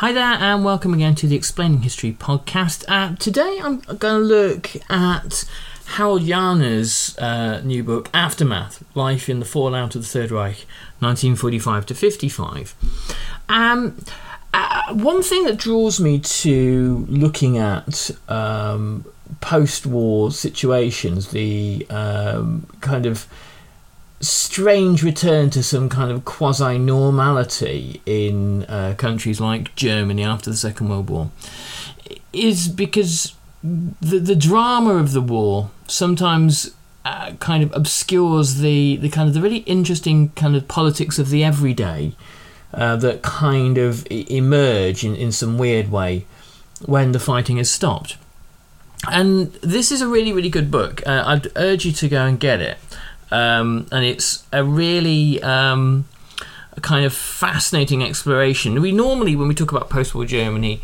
Hi there, and welcome again to the Explaining History podcast. Uh, today I'm going to look at Harald Jähner's uh, new book, Aftermath Life in the Fallout of the Third Reich, 1945 to 55. Um, uh, one thing that draws me to looking at um, post war situations, the um, kind of strange return to some kind of quasi normality in uh, countries like Germany after the Second World War is because the the drama of the war sometimes uh, kind of obscures the the kind of the really interesting kind of politics of the everyday uh, that kind of emerge in, in some weird way when the fighting has stopped. And this is a really, really good book. Uh, I'd urge you to go and get it um, and it's a really um, a kind of fascinating exploration. We normally, when we talk about post-war Germany,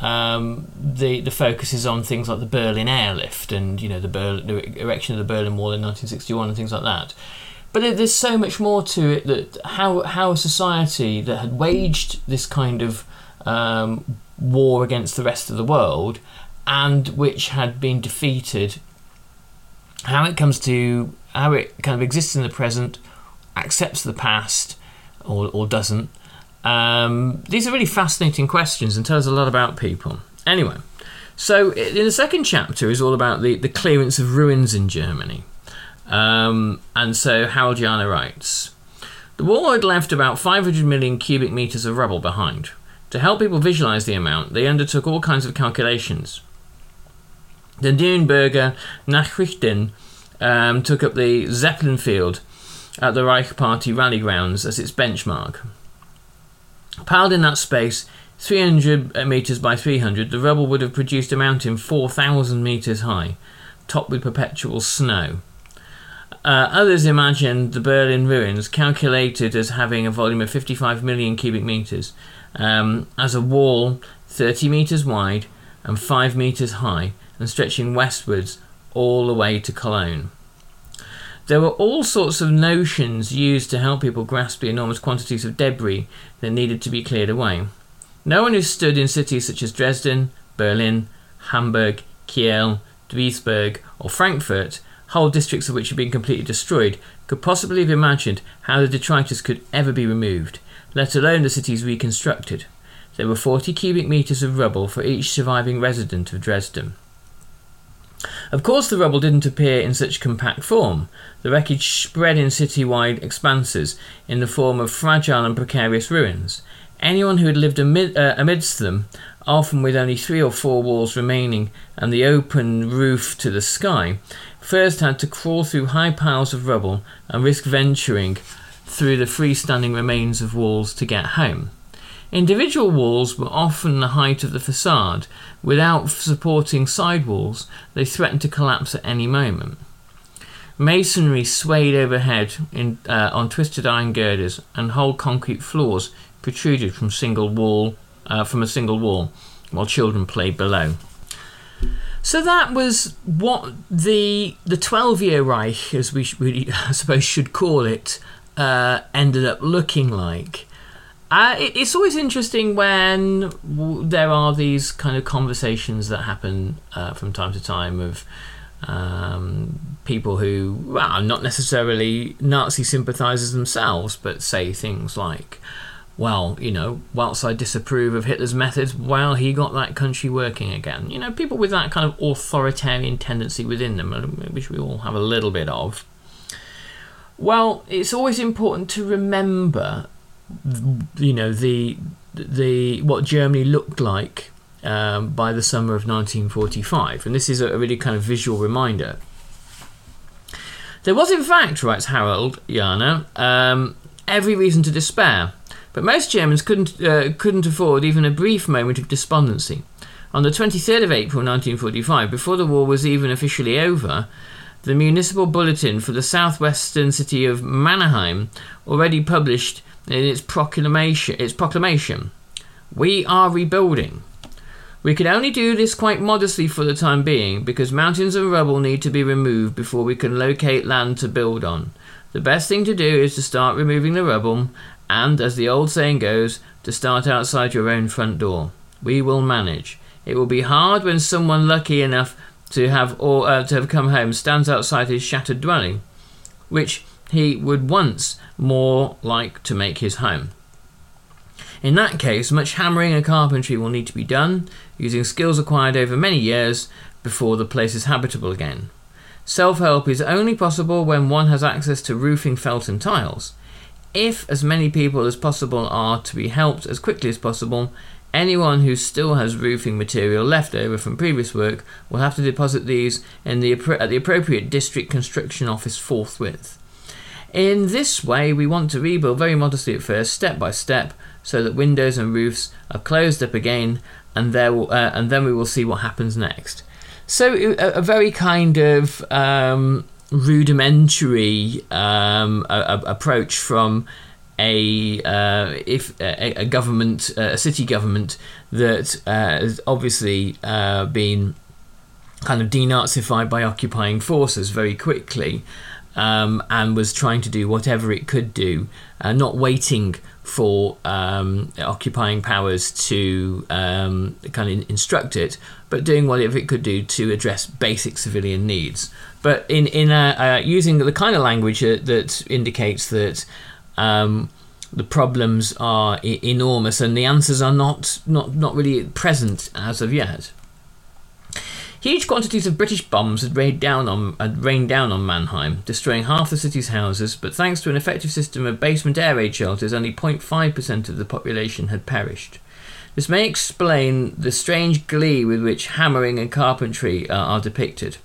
um, the the focus is on things like the Berlin airlift and you know the, the erection of the Berlin Wall in 1961 and things like that. But there's so much more to it that how how a society that had waged this kind of um, war against the rest of the world and which had been defeated, how it comes to how it kind of exists in the present, accepts the past, or, or doesn't. Um, these are really fascinating questions and tell us a lot about people. Anyway, so in the second chapter is all about the, the clearance of ruins in Germany. Um, and so Harald Jähner writes The war had left about 500 million cubic meters of rubble behind. To help people visualize the amount, they undertook all kinds of calculations. The Nürnberger Nachrichten um, took up the Zeppelin field at the Reich Party rally grounds as its benchmark. Piled in that space, 300 metres by 300, the rubble would have produced a mountain 4,000 metres high, topped with perpetual snow. Uh, others imagined the Berlin ruins, calculated as having a volume of 55 million cubic metres, um, as a wall 30 metres wide and 5 metres high and stretching westwards all the way to Cologne. There were all sorts of notions used to help people grasp the enormous quantities of debris that needed to be cleared away. No one who stood in cities such as Dresden, Berlin, Hamburg, Kiel, Duisburg, or Frankfurt, whole districts of which had been completely destroyed, could possibly have imagined how the detritus could ever be removed, let alone the cities reconstructed. There were 40 cubic metres of rubble for each surviving resident of Dresden. Of course, the rubble didn't appear in such compact form. The wreckage spread in city-wide expanses in the form of fragile and precarious ruins. Anyone who had lived amid, uh, amidst them, often with only three or four walls remaining and the open roof to the sky, first had to crawl through high piles of rubble and risk venturing through the freestanding remains of walls to get home. Individual walls were often the height of the facade. Without supporting side walls, they threatened to collapse at any moment. Masonry swayed overhead in, uh, on twisted iron girders, and whole concrete floors protruded from single wall uh, from a single wall, while children played below. So that was what the the twelve year Reich, as we, we I suppose should call it, uh, ended up looking like. Uh, it, it's always interesting when w- there are these kind of conversations that happen uh, from time to time of um, people who well, are not necessarily Nazi sympathisers themselves, but say things like, well, you know, whilst I disapprove of Hitler's methods, well, he got that country working again. You know, people with that kind of authoritarian tendency within them, which we all have a little bit of. Well, it's always important to remember you know the the what Germany looked like um, by the summer of 1945, and this is a really kind of visual reminder. There was, in fact, writes Harald Jähner, um, every reason to despair, but most Germans couldn't uh, couldn't afford even a brief moment of despondency. On the 23rd of April 1945, before the war was even officially over, the municipal bulletin for the southwestern city of Mannheim already published in its proclamation, its proclamation, we are rebuilding. We can only do this quite modestly for the time being because mountains of rubble need to be removed before we can locate land to build on. The best thing to do is to start removing the rubble and, as the old saying goes, to start outside your own front door. We will manage. It will be hard when someone lucky enough to have or uh, to have come home stands outside his shattered dwelling, which he would once more like to make his home. In that case, much hammering and carpentry will need to be done, using skills acquired over many years before the place is habitable again. Self help is only possible when one has access to roofing, felt, and tiles. If as many people as possible are to be helped as quickly as possible, anyone who still has roofing material left over from previous work will have to deposit these in the, at the appropriate district construction office forthwith. In this way, we want to rebuild very modestly at first, step by step, so that windows and roofs are closed up again, and there will, uh, and then we will see what happens next. So, a, a very kind of um, rudimentary um, a, a approach from a uh, if a, a government, uh, a city government that uh, has obviously uh, been kind of denazified by occupying forces very quickly um, and was trying to do whatever it could do, uh, not waiting for um, occupying powers to um, kind of instruct it, but doing whatever it could do to address basic civilian needs. But in in a, uh, using the kind of language that, that indicates that um, the problems are I- enormous and the answers are not not not really present as of yet. Huge quantities of British bombs had rained down on had rained down on Mannheim, destroying half the city's houses. But thanks to an effective system of basement air raid shelters, only 0.5% of the population had perished. This may explain the strange glee with which hammering and carpentry uh, are depicted,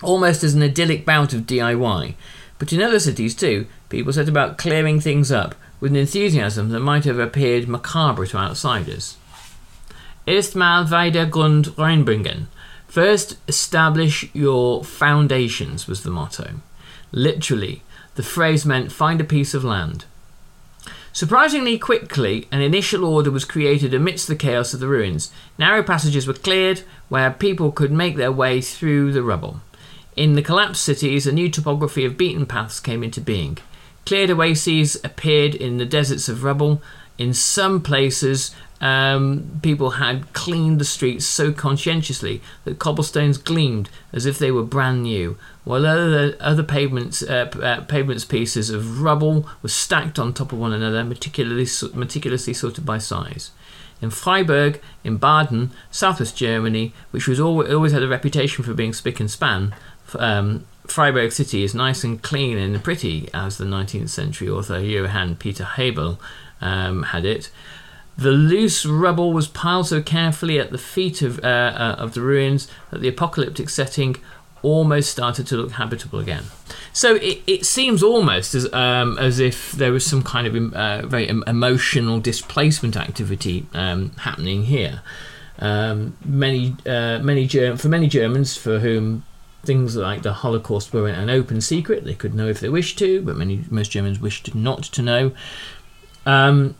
almost as an idyllic bout of DIY. But in other cities too, people set about clearing things up with an enthusiasm that might have appeared macabre to outsiders. Erstmal weiter Grund reinbringen, First, establish your foundations, was the motto. Literally, the phrase meant find a piece of land. Surprisingly quickly, an initial order was created amidst the chaos of the ruins. Narrow passages were cleared where people could make their way through the rubble. In the collapsed cities, a new topography of beaten paths came into being. Cleared oases appeared in the deserts of rubble. In some places, um, people had cleaned the streets so conscientiously that cobblestones gleamed as if they were brand new, while other, other pavements, uh, uh, pavements pieces of rubble were stacked on top of one another, meticulously, meticulously sorted by size. In Freiburg, in Baden, southwest Germany, which was always, always had a reputation for being spick and span, um, Freiburg city is nice and clean and pretty, as the 19th century author Johann Peter Hebel um, had it. The loose rubble was piled so carefully at the feet of, uh, uh, of the ruins that the apocalyptic setting almost started to look habitable again. So it, it seems almost as um, as if there was some kind of uh, very emotional displacement activity um, happening here. Um, many uh, many Ger- for many Germans for whom things like the Holocaust were an open secret. They could know if they wished to, but many most Germans wished not to know. Um,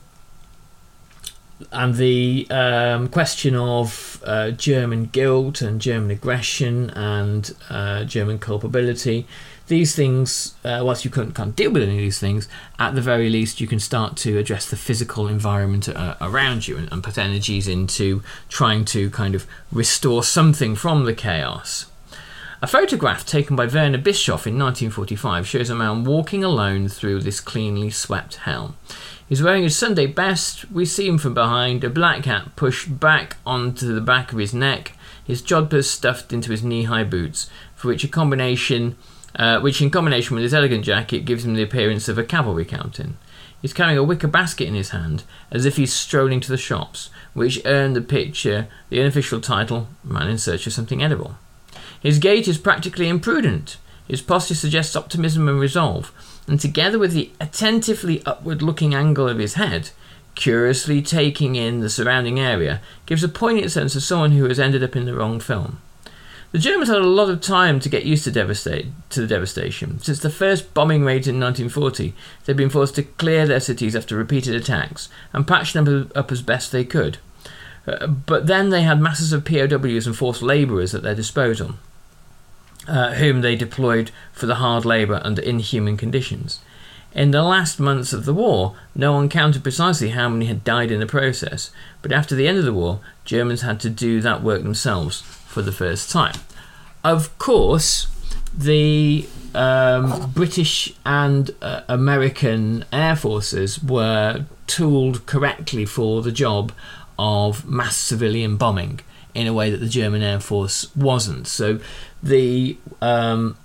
and the um, question of uh, German guilt and German aggression and uh, German culpability. These things, uh, whilst you can't, can't, deal with any of these things, at the very least you can start to address the physical environment uh, around you and, and put energies into trying to kind of restore something from the chaos. A photograph taken by Werner Bischof in 1945 shows a man walking alone through this cleanly swept hell. He's wearing his Sunday best. We see him from behind, a black hat pushed back onto the back of his neck, his jodhpurs stuffed into his knee-high boots, for which a combination, uh, which in combination with his elegant jacket gives him the appearance of a cavalry captain. He's carrying a wicker basket in his hand, as if he's strolling to the shops, which earned the picture the unofficial title "Man in Search of Something Edible." His gait is practically imprudent. His posture suggests optimism and resolve, and together with the attentively upward looking angle of his head, curiously taking in the surrounding area, gives a poignant sense of someone who has ended up in the wrong film. The Germans had a lot of time to get used to, to the devastation. Since the first bombing raids in 1940, they'd been forced to clear their cities after repeated attacks and patch them up as best they could. Uh, but then they had masses of POWs and forced labourers at their disposal uh, whom they deployed for the hard labour under inhuman conditions. In the last months of the war, no one counted precisely how many had died in the process, but after the end of the war, Germans had to do that work themselves for the first time. Of course, the um, British and uh, American air forces were tooled correctly for the job of mass civilian bombing in a way that the German Air Force wasn't. So the um,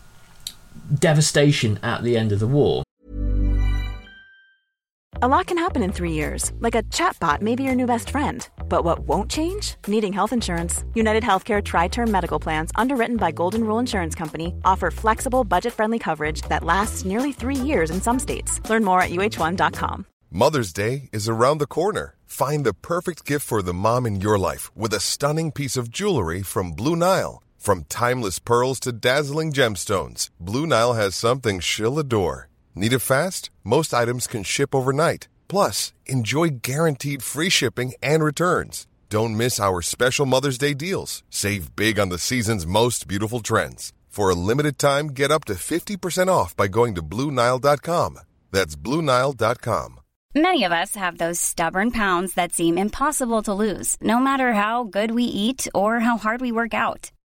devastation at the end of the war. A lot can happen in three years, like a chatbot may be your new best friend. But what won't change? Needing health insurance. United Healthcare Tri Term Medical Plans, underwritten by Golden Rule Insurance Company, offer flexible, budget friendly coverage that lasts nearly three years in some states. Learn more at uh1.com. Mother's Day is around the corner. Find the perfect gift for the mom in your life with a stunning piece of jewelry from Blue Nile. From timeless pearls to dazzling gemstones, Blue Nile has something she'll adore. Need it fast? Most items can ship overnight. Plus, enjoy guaranteed free shipping and returns. Don't miss our special Mother's Day deals. Save big on the season's most beautiful trends. For a limited time, get up to 50% off by going to Bluenile.com. That's Bluenile.com. Many of us have those stubborn pounds that seem impossible to lose, no matter how good we eat or how hard we work out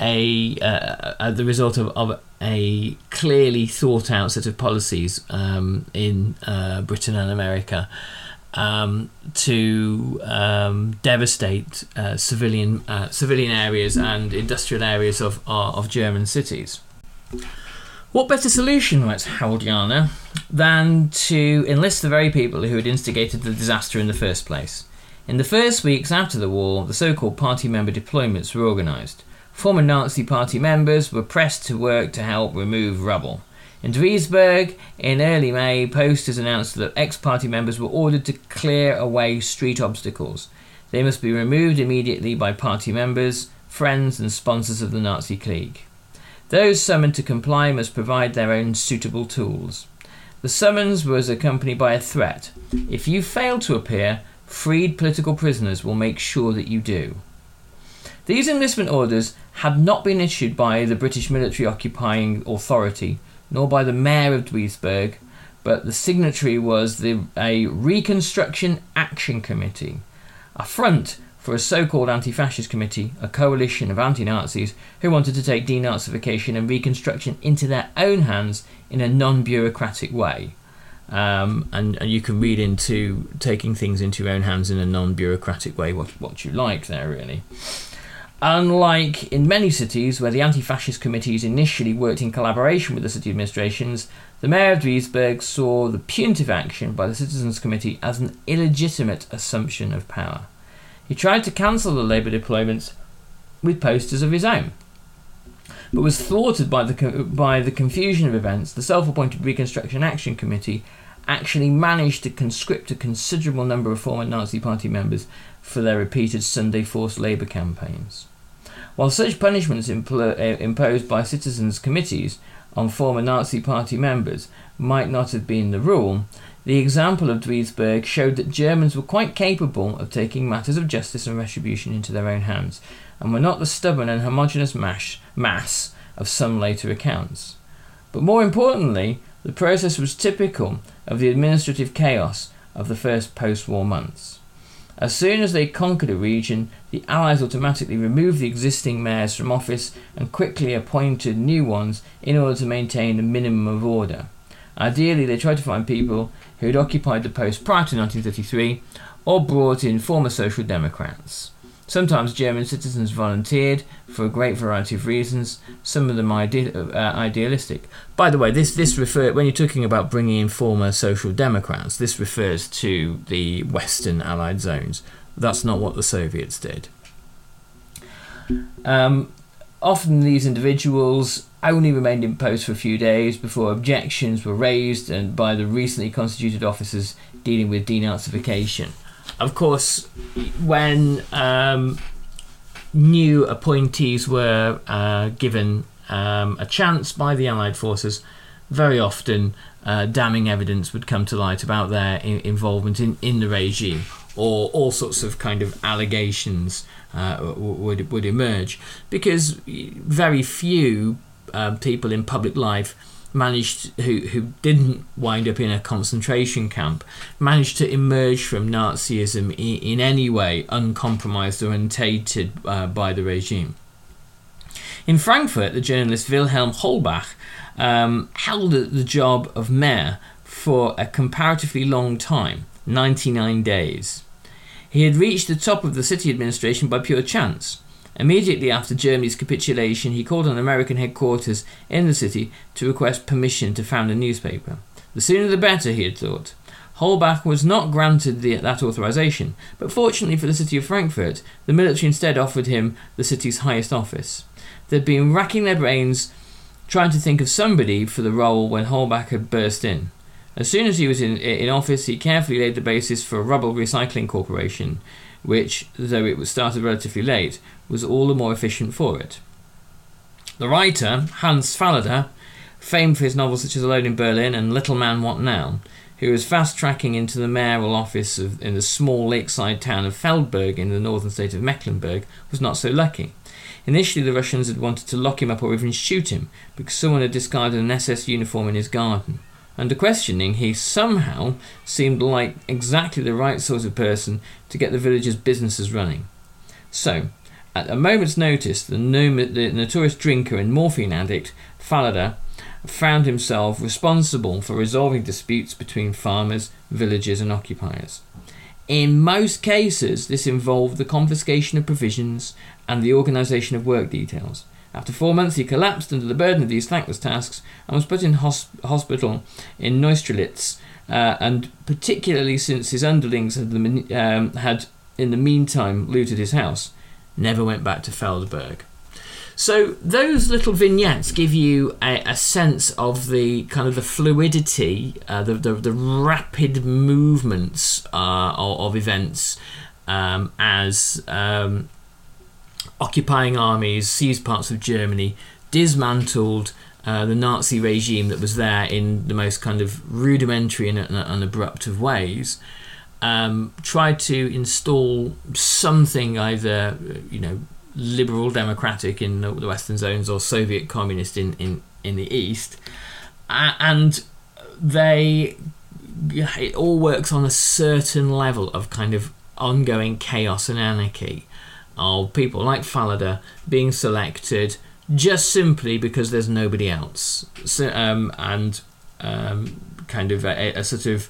a uh, the result of, of, a clearly thought out set of policies um, in uh, Britain and America um, to um, devastate uh, civilian uh, civilian areas and industrial areas of of German cities. What better solution, writes Harald Jähner, than to enlist the very people who had instigated the disaster in the first place? In the first weeks after the war, the so called party member deployments were organised. Former Nazi Party members were pressed to work to help remove rubble. In Duisburg, in early May, posters announced that ex party members were ordered to clear away street obstacles. They must be removed immediately by party members, friends, and sponsors of the Nazi clique. Those summoned to comply must provide their own suitable tools. The summons was accompanied by a threat if you fail to appear, freed political prisoners will make sure that you do. These enlistment orders had not been issued by the British military occupying authority, nor by the mayor of Duisburg, but the signatory was the, a Reconstruction Action Committee, a front for a so called anti fascist committee, a coalition of anti Nazis who wanted to take denazification and reconstruction into their own hands in a non bureaucratic way. Um, and, and you can read into taking things into your own hands in a non bureaucratic way what, what you like there, really. Unlike in many cities where the anti fascist committees initially worked in collaboration with the city administrations, the mayor of Duisburg saw the punitive action by the Citizens Committee as an illegitimate assumption of power. He tried to cancel the Labour deployments with posters of his own, but was thwarted by the, by the confusion of events. The self appointed Reconstruction Action Committee actually managed to conscript a considerable number of former Nazi Party members for their repeated Sunday forced labour campaigns. While such punishments impl- uh, imposed by citizens' committees on former Nazi Party members might not have been the rule, the example of Duisburg showed that Germans were quite capable of taking matters of justice and retribution into their own hands, and were not the stubborn and homogeneous mash, mass of some later accounts. But more importantly, the process was typical of the administrative chaos of the first post war months. As soon as they conquered a region, the Allies automatically removed the existing mayors from office and quickly appointed new ones in order to maintain a minimum of order. Ideally, they tried to find people who had occupied the post prior to 1933 or brought in former Social Democrats. Sometimes German citizens volunteered for a great variety of reasons, some of them ide- uh, idealistic. By the way, this, this refer, when you're talking about bringing in former Social Democrats, this refers to the Western Allied zones. That's not what the Soviets did. Um, often these individuals only remained in post for a few days before objections were raised and by the recently constituted officers dealing with denazification. Of course, when um, new appointees were uh, given um, a chance by the Allied forces, very often uh, damning evidence would come to light about their in- involvement in, in the regime, or all sorts of kind of allegations uh, would would emerge. Because very few uh, people in public life managed who who didn't wind up in a concentration camp managed to emerge from Nazism in, in any way uncompromised or untainted uh, by the regime. In Frankfurt, the journalist Wilhelm Hollbach um, held the job of mayor for a comparatively long time 99 days. He had reached the top of the city administration by pure chance. Immediately after Germany's capitulation, he called on American headquarters in the city to request permission to found a newspaper. The sooner the better, he had thought. Hollbach was not granted the, that authorization, but fortunately for the city of Frankfurt, the military instead offered him the city's highest office. They'd been racking their brains trying to think of somebody for the role when Hollbach had burst in. As soon as he was in, in office, he carefully laid the basis for a rubble recycling corporation, which, though it was started relatively late, was all the more efficient for it. The writer, Hans Fallada, famed for his novels such as Alone in Berlin and Little Man What Now, who was fast tracking into the mayoral office of, in the small lakeside town of Feldberg in the northern state of Mecklenburg, was not so lucky. Initially, the Russians had wanted to lock him up or even shoot him because someone had discarded an SS uniform in his garden. Under questioning, he somehow seemed like exactly the right sort of person to get the village's businesses running. So, at a moment's notice, the, notorious drinker and morphine addict, Fallada, found himself responsible for resolving disputes between farmers, villagers, and occupiers. In most cases, this involved the confiscation of provisions and the organisation of work details. After four months, he collapsed under the burden of these thankless tasks and was put in hosp- hospital in Neustrelitz. Uh, and particularly since his underlings had, um, had, in the meantime, looted his house, never went back to Feldberg. So those little vignettes give you a, a sense of the kind of the fluidity, uh, the, the, the rapid movements uh, of, of, events um, as um, occupying armies seized parts of Germany, dismantled uh, the Nazi regime that was there in the most kind of rudimentary and, and abrupt of ways. Um, tried to install something either, you know, liberal democratic in the western zones or Soviet communist in, in, in the east. Uh, and they it all works on a certain level of kind of ongoing chaos and anarchy of people like Fallada being selected just simply because there's nobody else. So, um, and um, kind of a, a sort of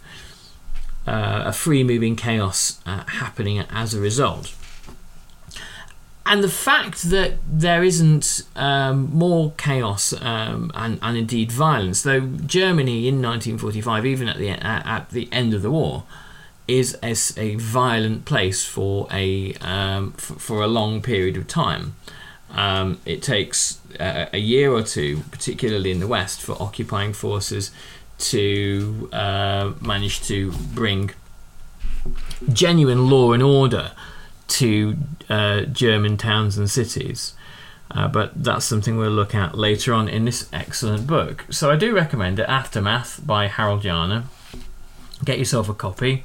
uh, a free moving chaos uh, happening as a result. And the fact that there isn't um, more chaos um, and, and indeed violence, though Germany in 1945, even at the at the end of the war, is as a violent place for a um, f- for a long period of time. Um, it takes a, a, year or two, particularly in the West, for occupying forces to uh, manage to bring genuine law and order to uh, German towns and cities. Uh, but that's something we'll look at later on in this excellent book. So I do recommend it Aftermath by Harald Jähner. Get yourself a copy.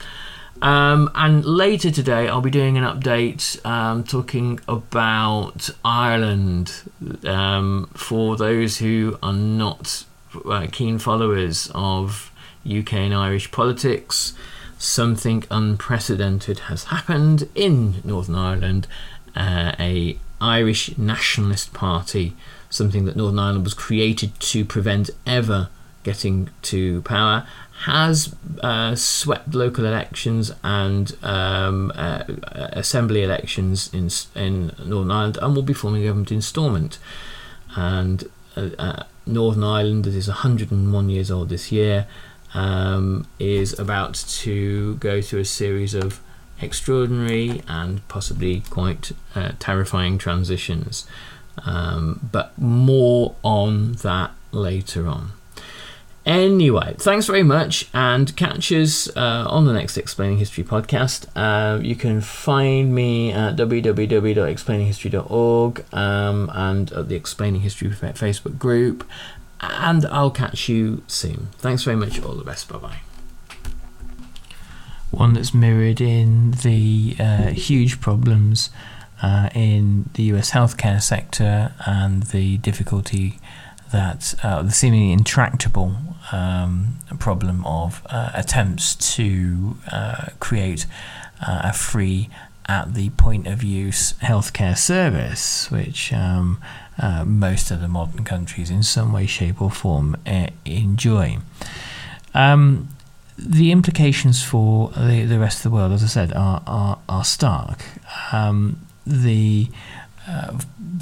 Um, and later today, I'll be doing an update um, talking about Ireland um, for those who are not uh, keen followers of UK and Irish politics something unprecedented has happened in Northern Ireland. Uh, a Irish nationalist party, something that Northern Ireland was created to prevent ever getting to power, has uh, swept local elections and um, uh, assembly elections in in Northern Ireland, and will be forming a government in Stormont. And uh, uh, Northern Ireland, that is 101 years old this year, um, is about to go through a series of extraordinary and possibly quite uh, terrifying transitions. Um, but more on that later on. Anyway, thanks very much, and catch us uh, on the next Explaining History podcast. Uh, you can find me at www.explaininghistory.org um, and at the Explaining History Facebook group and I'll catch you soon. Thanks very much. All the best. Bye bye. One that's mirrored in the uh, huge problems uh, in the US healthcare sector and the difficulty that uh, the seemingly intractable um, problem of uh, attempts to uh, create uh, a free at the point of use healthcare service, which um, uh, most of the modern countries, in some way, shape, or form, uh, enjoy. Um, the implications for the, the rest of the world, as I said, are are, are stark. Um, the uh,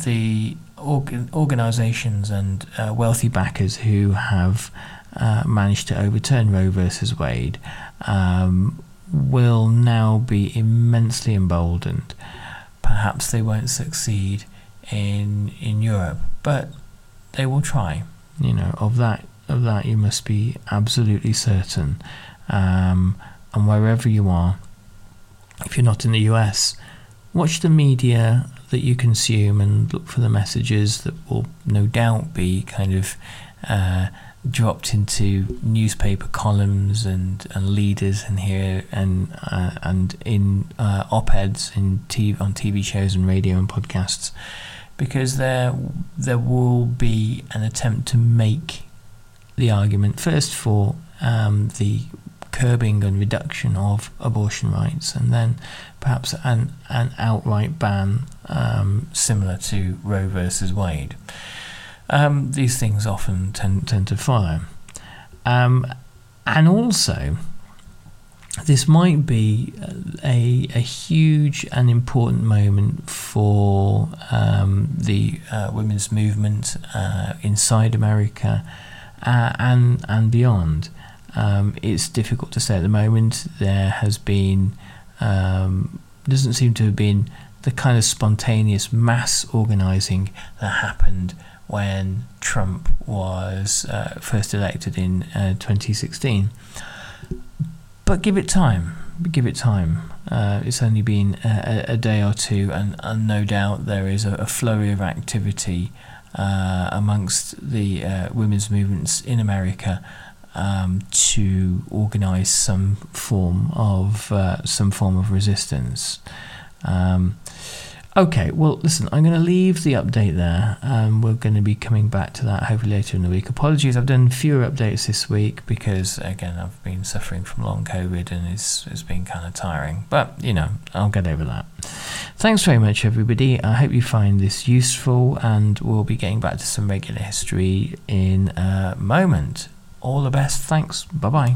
the org- organisations and uh, wealthy backers who have uh, managed to overturn Roe versus Wade um, will now be immensely emboldened. Perhaps they won't succeed in in Europe, but they will try. You know, of that of that you must be absolutely certain. Um, and wherever you are, if you're not in the US, watch the media that you consume and look for the messages that will no doubt be kind of uh, dropped into newspaper columns and, and leaders and here and uh, and in uh, op-eds in TV, on TV shows and radio and podcasts because there there will be an attempt to make the argument first for um, the curbing and reduction of abortion rights, and then perhaps an an outright ban um, similar to Roe versus Wade. Um, these things often tend tend to follow, um, and also this might be a, a huge and important moment for um, the uh, women's movement uh, inside America uh, and and beyond. Um, it's difficult to say at the moment. There has been um, doesn't seem to have been the kind of spontaneous mass organizing that happened when Trump was uh, first elected in uh, 2016. But give it time. Give it time. Uh, it's only been a, a, day or two, and, and no doubt there is a, a flurry of activity uh, amongst the uh, women's movements in America um, to organise some form of uh, some form of resistance. Um, Okay, well, listen, I'm going to leave the update there. Um, we're going to be coming back to that hopefully later in the week. Apologies, I've done fewer updates this week because, again, I've been suffering from long COVID and it's, it's been kind of tiring. But, you know, I'll get over that. Thanks very much, everybody. I hope you find this useful and we'll be getting back to some regular history in a moment. All the best. Thanks. Bye bye.